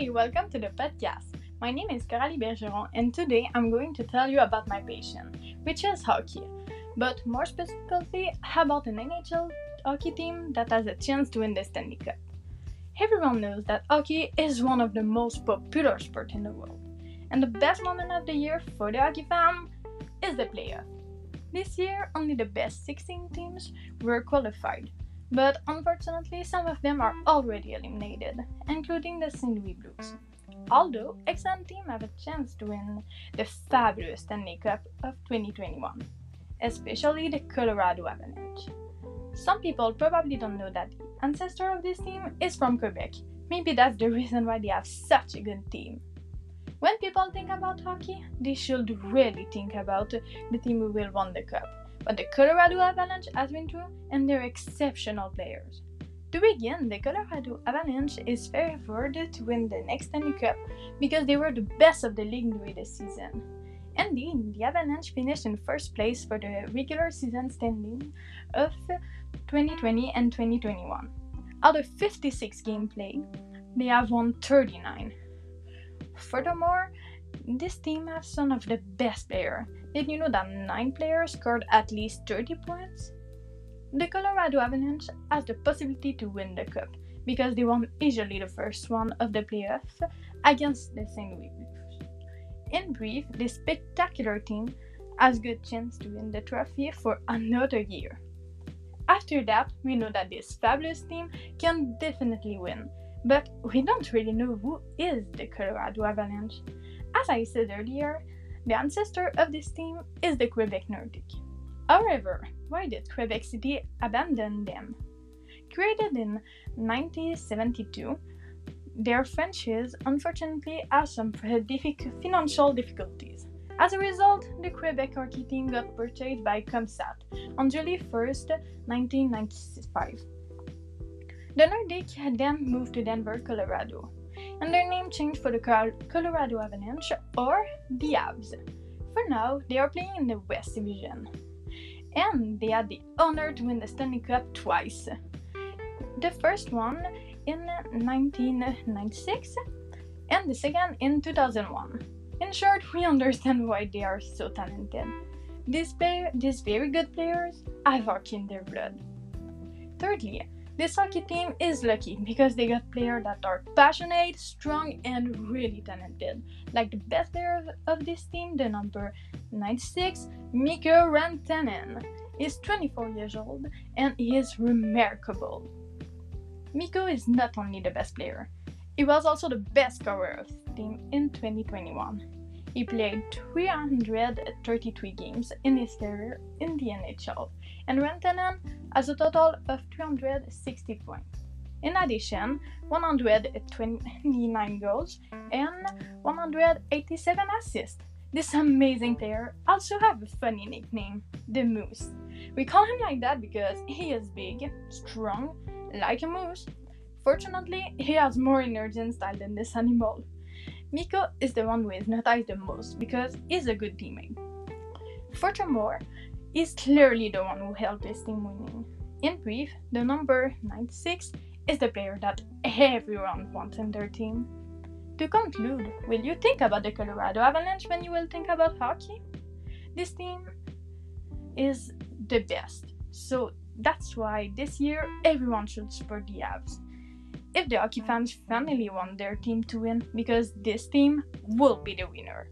Hi, welcome to the podcast. My name is Coralie Bergeron, and today I'm going to tell you about my passion, which is hockey. But more specifically, about an NHL hockey team that has a chance to win the Stanley Cup. Everyone knows that hockey is one of the most popular sports in the world, and the best moment of the year for the hockey fan is the playoff. This year, only the best 16 teams were qualified, but unfortunately, some of them are already eliminated, including the. Louis Blues. Although, excellent team have a chance to win the fabulous Stanley Cup of 2021, especially the Colorado Avalanche. Some people probably don't know that the ancestor of this team is from Quebec. Maybe that's the reason why they have such a good team. When people think about hockey, they should really think about the team who will win the cup what the Colorado Avalanche has been through and their exceptional players. To begin, the Colorado Avalanche is favored to win the next Stanley Cup because they were the best of the league during the season. Indeed, the Avalanche finished in first place for the regular season standing of 2020 and 2021. Out of 56 games played, they have won 39. Furthermore, this team has some of the best players. Did you know that 9 players scored at least 30 points? The Colorado Avalanche has the possibility to win the cup because they won easily the first one of the playoffs against the St. Louis Blues. In brief, this spectacular team has good chance to win the trophy for another year. After that, we know that this fabulous team can definitely win, but we don't really know who is the Colorado Avalanche. As I said earlier, the ancestor of this team is the Quebec Nordiques. However, why did Quebec City abandon them? Created in 1972, their franchise unfortunately has some financial difficulties. As a result, the Quebec hockey team got purchased by Comsat on July 1st, 1995. The Nordiques had then moved to Denver, Colorado, and their name changed for the Colorado Avalanche or the Avs. For now, they are playing in the West Division, and they had the honor to win the Stanley Cup twice. The first one in 1996 and the second in 2001. In short, we understand why they are so talented. These, play- these very good players have hockey in their blood. Thirdly, this hockey team is lucky because they got players that are passionate, strong, and really talented. Like the best player of this team, the number 96, Mikko Rantanen, is 24 years old and he is remarkable. Mikko is not only the best player, he was also the best scorer of the team in 2021. He played 333 games in his career in the NHL, and Rantanen has a total of 360 points. In addition, 129 goals and 187 assists. This amazing player also have a funny nickname, the Moose. We call him like that because he is big, strong, like a moose. Fortunately, he has more energy and style than this animal. Mikko is the one who is noticed the most because he's a good teammate. Furthermore, he's clearly the one who helped his team winning. In brief, the number 96 is the player that everyone wants in their team. To conclude, will you think about the Colorado Avalanche when you will think about hockey? This team is the best, so that's why this year everyone should support the Avs if the hockey fans finally want their team to win because this team will be the winner.